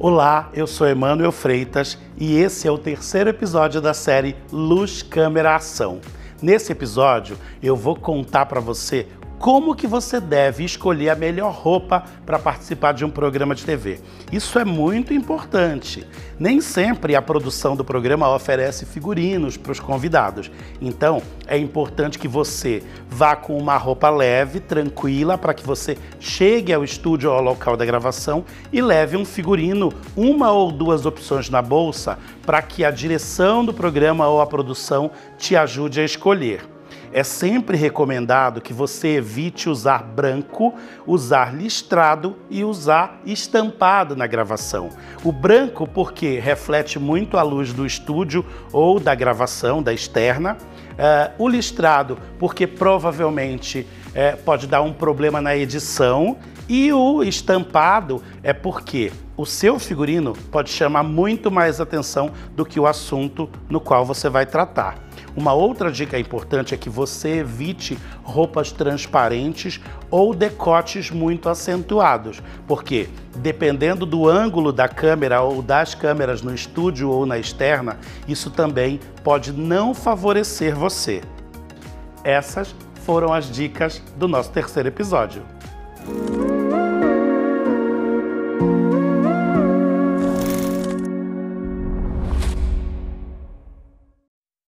Olá, eu sou Emanuel Freitas e esse é o terceiro episódio da série Luz, Câmera, Ação. Nesse episódio, eu vou contar para você como que você deve escolher a melhor roupa para participar de um programa de TV. Isso é muito importante. Nem sempre a produção do programa oferece figurinos para os convidados. Então, é importante que você vá com uma roupa leve, tranquila, para que você chegue ao estúdio ou ao local da gravação e leve um figurino, uma ou duas opções na bolsa, para que a direção do programa ou a produção te ajude a escolher. É sempre recomendado que você evite usar branco, usar listrado e usar estampado na gravação. O branco, porque reflete muito a luz do estúdio ou da gravação, da externa. Uh, o listrado, porque provavelmente uh, pode dar um problema na edição. E o estampado é porque o seu figurino pode chamar muito mais atenção do que o assunto no qual você vai tratar. Uma outra dica importante é que você evite roupas transparentes ou decotes muito acentuados, porque dependendo do ângulo da câmera ou das câmeras no estúdio ou na externa, isso também pode não favorecer você. Essas foram as dicas do nosso terceiro episódio.